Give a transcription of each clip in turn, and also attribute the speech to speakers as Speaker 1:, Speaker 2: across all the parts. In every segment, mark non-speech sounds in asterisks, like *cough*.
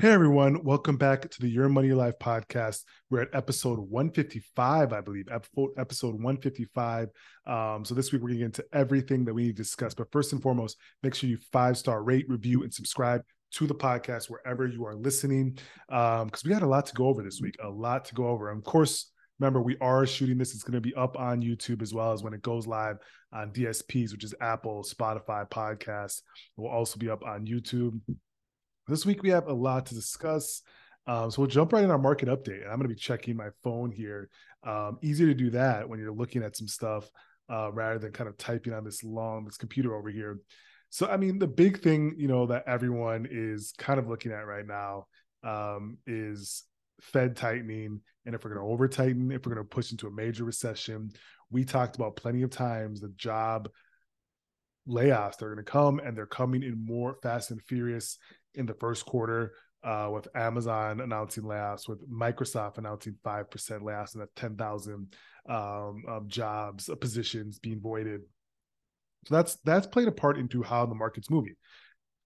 Speaker 1: Hey everyone, welcome back to the Your Money Life podcast. We're at episode 155, I believe, episode 155. Um, so this week we're going to get into everything that we need to discuss. But first and foremost, make sure you five star rate, review, and subscribe to the podcast wherever you are listening. Because um, we got a lot to go over this week, a lot to go over. And of course, remember we are shooting this. It's going to be up on YouTube as well as when it goes live on DSPs, which is Apple, Spotify, podcast. It will also be up on YouTube. This week we have a lot to discuss. Um, so we'll jump right in our market update. And I'm going to be checking my phone here. Um, easy to do that when you're looking at some stuff uh, rather than kind of typing on this long this computer over here. So I mean, the big thing you know that everyone is kind of looking at right now um, is Fed tightening, and if we're going to over tighten, if we're going to push into a major recession. We talked about plenty of times the job layoffs they're going to come and they're coming in more fast and furious in the first quarter uh, with Amazon announcing layoffs, with Microsoft announcing 5% layoffs and that 10,000 um, um, jobs, uh, positions being voided. So that's that's played a part into how the market's moving.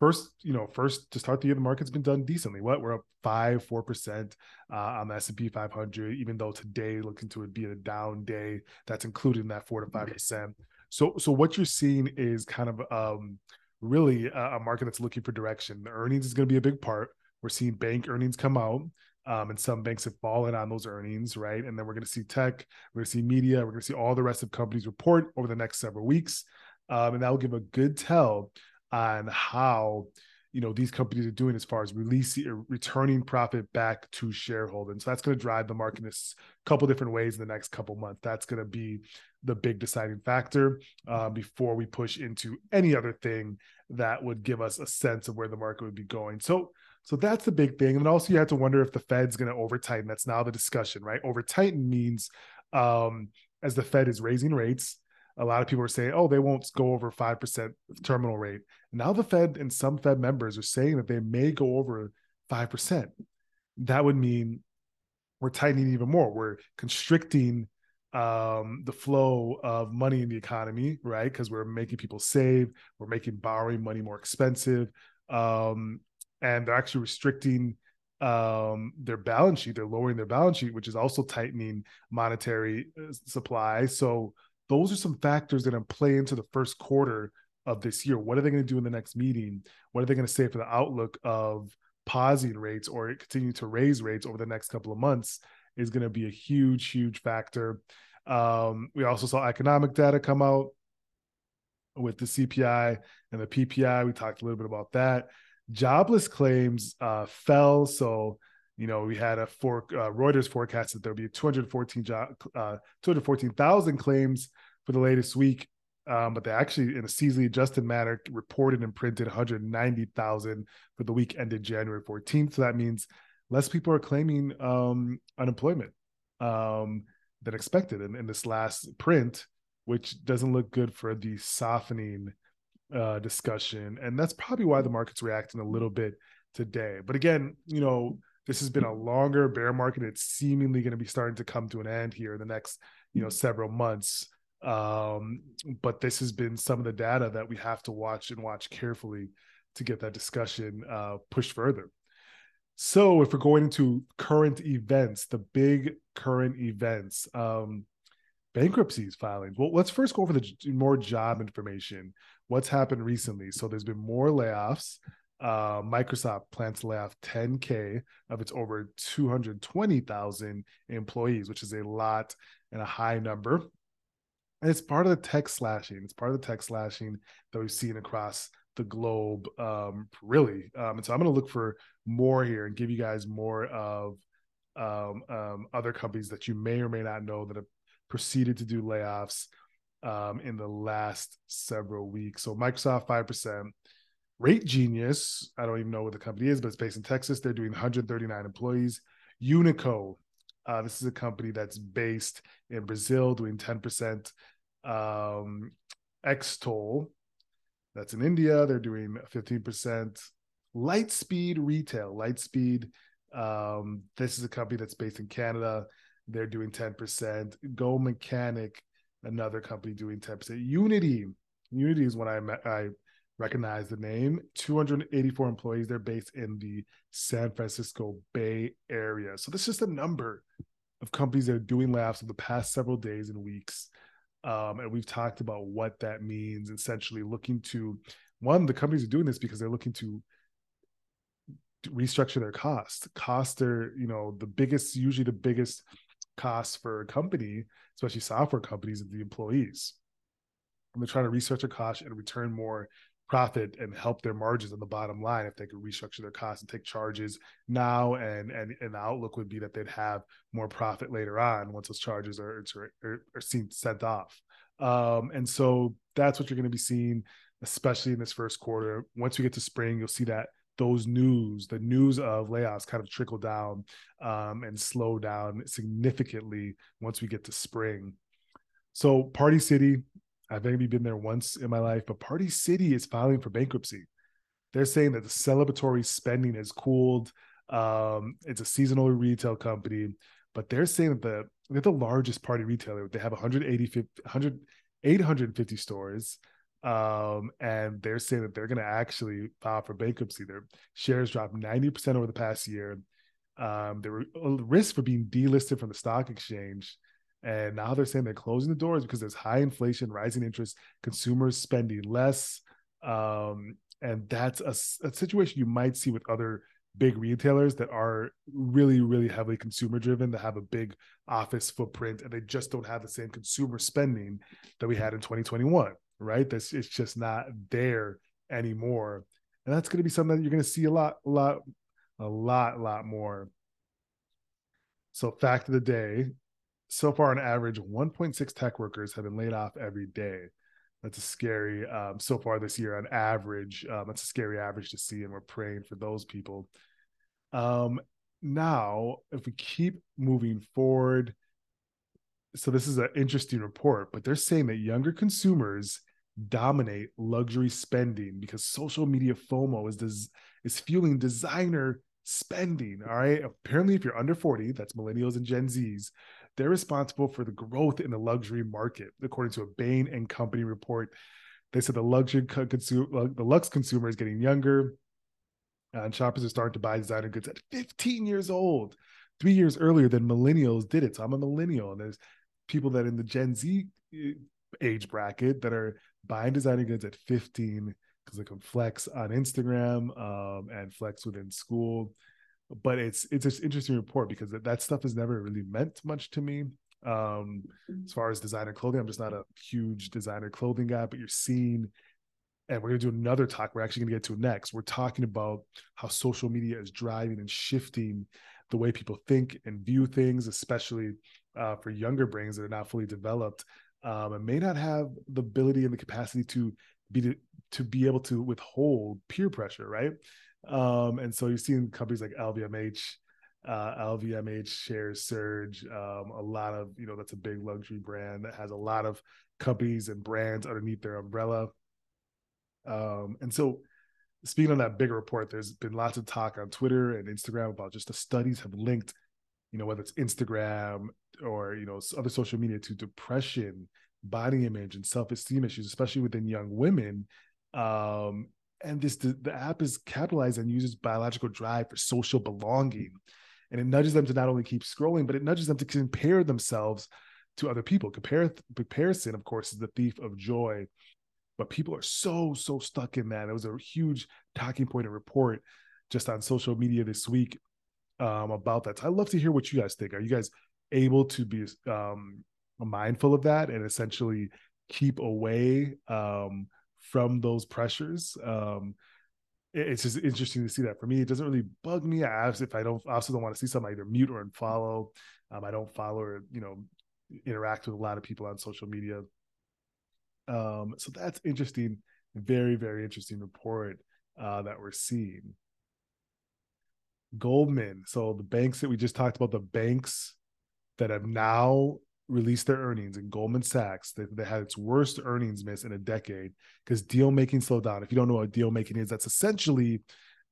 Speaker 1: First, you know, first to start the year, the market's been done decently. What we're up five, four percent uh, on the S and P 500. Even though today looking to it be a down day, that's including that four to five percent. So, so what you're seeing is kind of um, really a, a market that's looking for direction. The earnings is going to be a big part. We're seeing bank earnings come out. Um, and some banks have fallen on those earnings, right? And then we're going to see tech, we're going to see media, we're going to see all the rest of companies report over the next several weeks, um, and that will give a good tell on how you know these companies are doing as far as releasing uh, returning profit back to shareholders. So that's going to drive the market in a couple different ways in the next couple months. That's going to be the big deciding factor uh, before we push into any other thing that would give us a sense of where the market would be going. So, so that's the big thing. And also, you have to wonder if the Fed's going to over tighten. That's now the discussion, right? Over tighten means um, as the Fed is raising rates, a lot of people are saying, oh, they won't go over 5% terminal rate. Now the Fed and some Fed members are saying that they may go over 5%. That would mean we're tightening even more. We're constricting um, the flow of money in the economy, right? Because we're making people save, we're making borrowing money more expensive, um, and they're actually restricting um, their balance sheet. They're lowering their balance sheet, which is also tightening monetary uh, supply. So those are some factors that play into the first quarter of this year. What are they going to do in the next meeting? What are they going to say for the outlook of pausing rates or continue to raise rates over the next couple of months? is going to be a huge, huge factor. Um, we also saw economic data come out with the CPI and the PPI. We talked a little bit about that. Jobless claims uh, fell. So, you know, we had a for uh, Reuters forecast that there'll be 214 job, uh, 214,000 claims for the latest week. Um, but they actually, in a seasonally adjusted manner, reported and printed 190,000 for the week ended January 14th. So that means less people are claiming um, unemployment um, than expected in, in, this last print, which doesn't look good for the softening uh, discussion. And that's probably why the market's reacting a little bit today. But again, you know, this has been a longer bear market. It's seemingly going to be starting to come to an end here in the next, you know, several months. Um, but this has been some of the data that we have to watch and watch carefully to get that discussion uh, pushed further. So, if we're going into current events, the big current events, um, bankruptcies filings. Well, let's first go over the more job information. What's happened recently? So, there's been more layoffs. Uh, Microsoft plans to lay off 10K of its over 220,000 employees, which is a lot and a high number. And it's part of the tech slashing. It's part of the tech slashing that we've seen across the globe um, really um, and so i'm going to look for more here and give you guys more of um, um, other companies that you may or may not know that have proceeded to do layoffs um, in the last several weeks so microsoft 5% RateGenius, I don't even know what the company is, but it's based in Texas. They're doing 139 employees. Unico, uh, this is a company that's based in Brazil, doing 10%. Um, Xtoll, that's in India, they're doing 15%. Lightspeed Retail, Lightspeed, um, this is a company that's based in Canada. They're doing 10%. GoMechanic, another company doing 10%. Unity, Unity is when I I recognize the name. 284 employees. They're based in the San Francisco Bay Area. So this is just a number of companies that are doing layoffs in the past several days and weeks. Um, and we've talked about what that means, essentially looking to one, the companies are doing this because they're looking to restructure their cost. Costs are, you know, the biggest, usually the biggest cost for a company, especially software companies, is the employees. And they're trying to their costs and return more profit and help their margins on the bottom line if they could restructure their costs and take charges now and and, and the outlook would be that they'd have more profit later on once those charges are are, are seen sent off. Um, and so that's what you're going to be seeing especially in this first quarter. Once we get to spring you'll see that those news the news of layoffs kind of trickle down um, and slow down significantly once we get to spring. So party city I've maybe been there once in my life, but Party City is filing for bankruptcy. They're saying that the celebratory spending has cooled. Um, it's a seasonal retail company, but they're saying that the they're the largest party retailer. They have 180, 100, 850 stores. Um, and they're saying that they're going to actually file for bankruptcy. Their shares dropped 90% over the past year. Um, there were risk for being delisted from the stock exchange. And now they're saying they're closing the doors because there's high inflation, rising interest, consumers spending less. Um, and that's a, a, situation you might see with other big retailers that are really, really heavily consumer driven, that have a big office footprint, and they just don't have the same consumer spending that we had in 2021, right? That's it's just not there anymore. And that's going to be something that you're going to see a lot, a lot, a lot, lot more. So, fact of the day so far on average 1.6 tech workers have been laid off every day. That's a scary um, so far this year on average um, that's a scary average to see and we're praying for those people. Um, now if we keep moving forward so this is an interesting report but they're saying that younger consumers dominate luxury spending because social media fomo is des- is fueling designer spending all right? Apparently if you're under 40 that's millennials and gen z's they're responsible for the growth in the luxury market, according to a Bain and Company report. They said the luxury consumer, the Lux consumer is getting younger, and shoppers are starting to buy designer goods at 15 years old, three years earlier than millennials did it. So I'm a millennial, and there's people that in the Gen Z eh, age bracket that are buying designer goods at 15 because they can flex on Instagram um, and flex within school but it's it's an interesting report because that, that stuff has never really meant much to me um as far as designer clothing i'm just not a huge designer clothing guy but you're seeing and we're going to do another talk we're actually going to get to next we're talking about how social media is driving and shifting the way people think and view things especially uh, for younger brains that are not fully developed um, and may not have the ability and the capacity to be to, to be able to withhold peer pressure right um, and so you've seen companies like LVMH, uh, LVMH shares surge. Um, a lot of, you know, that's a big luxury brand that has a lot of companies and brands underneath their umbrella. Um, and so speaking on that bigger report, there's been lots of talk on Twitter and Instagram about just the studies have linked, you know, whether it's Instagram or, you know, other social media to depression, body image and self-esteem issues, especially within young women. Um, and this the, the app is capitalized on users' biological drive for social belonging. And it nudges them to not only keep scrolling but it nudges them to compare themselves to other people. Compare comparison of course is the thief of joy. But people are so so stuck in that. It was a huge talking point and report just on social media this week um, about that. So i'd love to hear what you guys think. Are you guys able to be um, mindful of that and essentially keep away um, from those pressures. Um, it's just interesting to see that. For me, it doesn't really bug me. I if I don't, I also don't want to see something either mute or unfollow. Um, I don't follow or you know interact with a lot of people on social media. Um, so that's interesting. Very very interesting report. uh, that we're seeing. Goldman. So the banks that we just talked about, the banks that have now released their earnings and Goldman Sachs, they, they had its worst earnings miss in a decade because deal making slowed down. If you don't know what deal making is, that's essentially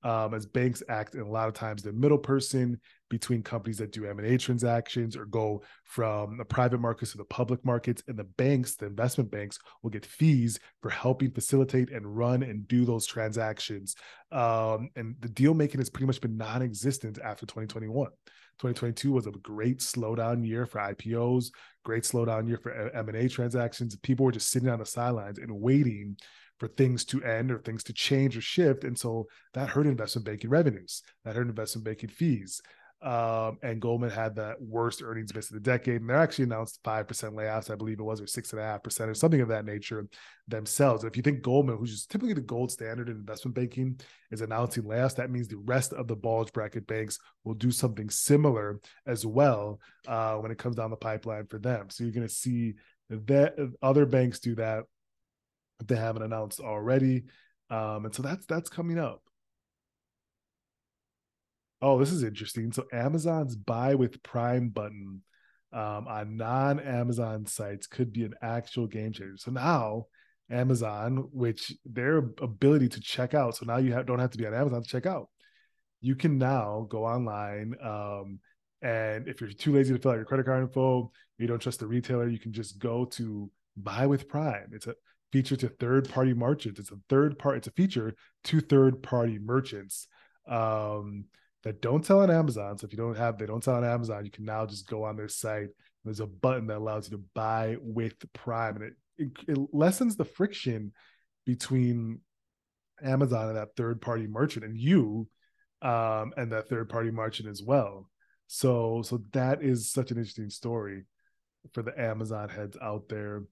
Speaker 1: um, as banks act and a lot of times the middle person between companies that do m&a transactions or go from the private markets to the public markets and the banks the investment banks will get fees for helping facilitate and run and do those transactions um, and the deal making has pretty much been non-existent after 2021 2022 was a great slowdown year for ipos great slowdown year for m&a transactions people were just sitting on the sidelines and waiting for things to end or things to change or shift. And so that hurt investment banking revenues, that hurt investment banking fees. Um, and Goldman had the worst earnings miss of the decade. And they actually announced 5% layoffs, I believe it was, or 6.5% or something of that nature themselves. If you think Goldman, who's just typically the gold standard in investment banking, is announcing layoffs, that means the rest of the bulge bracket banks will do something similar as well uh, when it comes down the pipeline for them. So you're going to see that other banks do that they haven't announced already. Um, and so that's that's coming up. Oh, this is interesting. So Amazon's buy with Prime button um, on non-Amazon sites could be an actual game changer. So now Amazon, which their ability to check out, so now you have, don't have to be on Amazon to check out. You can now go online, um, and if you're too lazy to fill out your credit card info, you don't trust the retailer, you can just go to Buy with Prime. It's a feature to third party merchants. It's a third part, it's a feature to third party merchants um, that don't sell on Amazon. So if you don't have, they don't sell on Amazon, you can now just go on their site. There's a button that allows you to buy with Prime, and it, it, it lessens the friction between Amazon and that third party merchant and you um, and that third party merchant as well. So so that is such an interesting story for the Amazon heads out there.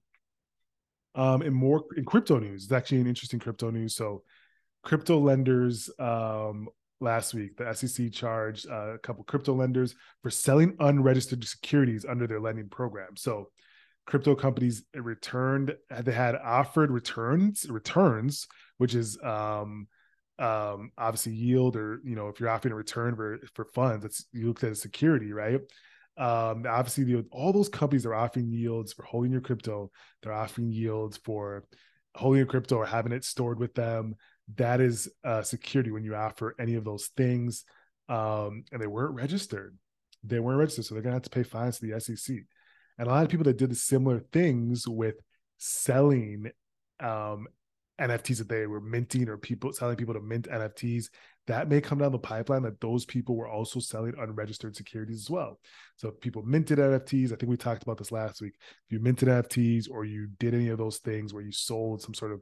Speaker 1: Um, in more in crypto news, it's actually an interesting crypto news. So, crypto lenders um, last week, the SEC charged uh, a couple crypto lenders for selling unregistered securities under their lending program. So, crypto companies returned they had offered returns returns, which is um, um, obviously yield or you know if you're offering a return for for funds, it's you look at a security, right? Um, obviously, the, all those companies are offering yields for holding your crypto. They're offering yields for holding your crypto or having it stored with them. That is uh, security when you offer any of those things. Um, and they weren't registered. They weren't registered, so they're gonna have to pay fines to the SEC. And a lot of people that did the similar things with selling um, NFTs that they were minting or people selling people to mint NFTs, that may come down the pipeline that those people were also selling unregistered securities as well. So if people minted NFTs, I think we talked about this last week. If you minted NFTs or you did any of those things where you sold some sort of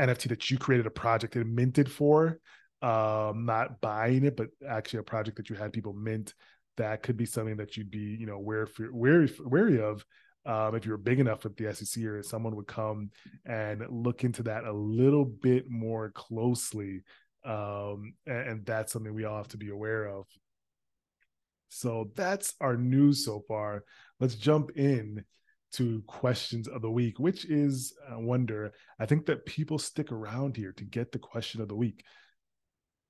Speaker 1: NFT that you created a project and minted for, um, not buying it, but actually a project that you had people mint, that could be something that you'd be, you know, wary wary wary of um, if you're big enough with the SEC or someone would come and look into that a little bit more closely. Um, and, and that's something we all have to be aware of. So that's our news so far. Let's jump in to questions of the week, which is I wonder. I think that people stick around here to get the question of the week.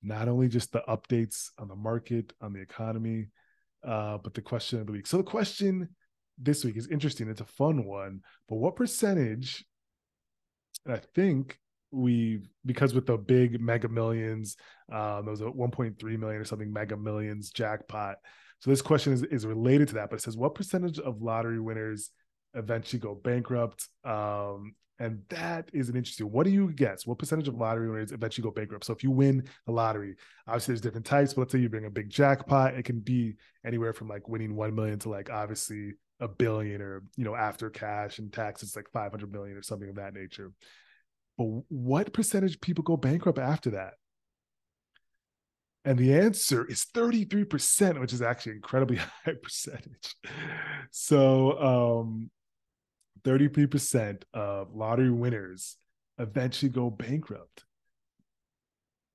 Speaker 1: Not only just the updates on the market, on the economy, uh, but the question of the week. So the question this week is interesting. It's a fun one. But what percentage? I think we because with the big mega millions, um, there was a 1.3 million or something mega millions jackpot. So this question is, is related to that, but it says what percentage of lottery winners eventually go bankrupt? Um, and that is an interesting. What do you guess? What percentage of lottery winners eventually go bankrupt? So if you win the lottery, obviously there's different types. But let's say you bring a big jackpot, it can be anywhere from like winning one million to like obviously a billion or you know after cash and taxes like 500 million or something of that nature but what percentage people go bankrupt after that and the answer is 33% which is actually incredibly *laughs* high percentage so um 33% of lottery winners eventually go bankrupt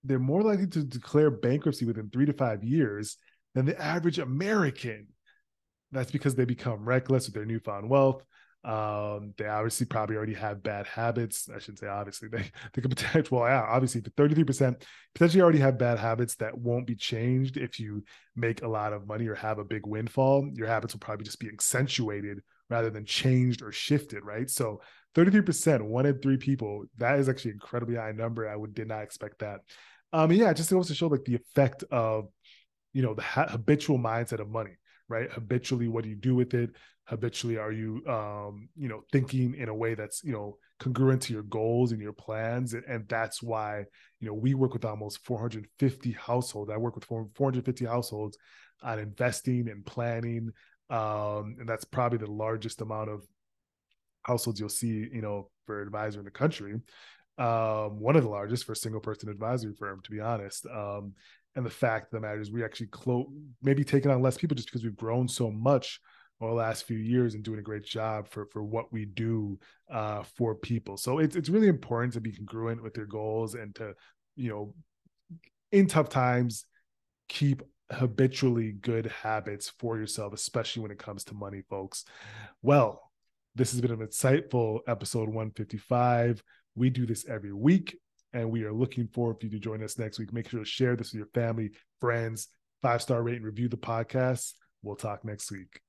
Speaker 1: they're more likely to declare bankruptcy within three to five years than the average american that's because they become reckless with their newfound wealth. Um, they obviously probably already have bad habits. I shouldn't say obviously. *laughs* They they could potentially well, yeah, obviously the 33% potentially already have bad habits that won't be changed if you make a lot of money or have a big windfall. Your habits will probably just be accentuated rather than changed or shifted, right? So 33%, one in three people, that is actually incredibly high number. I would did not expect that. Um, yeah, it just goes to show like the effect of you know the ha- habitual mindset of money right habitually what do you do with it habitually are you um you know thinking in a way that's you know congruent to your goals and your plans and, and that's why you know we work with almost 450 households i work with 450 households on investing and planning um and that's probably the largest amount of households you'll see you know for advisor in the country um one of the largest for a single person advisory firm to be honest um and the fact of the matter is we actually close maybe taking on less people just because we've grown so much over the last few years and doing a great job for for what we do uh, for people. So it's it's really important to be congruent with your goals and to you know in tough times keep habitually good habits for yourself, especially when it comes to money, folks. Well, this has been an insightful episode 155. We do this every week and we are looking forward for you to join us next week. Make sure to share this with your family, friends, five star rate and review the podcast. We'll talk next week.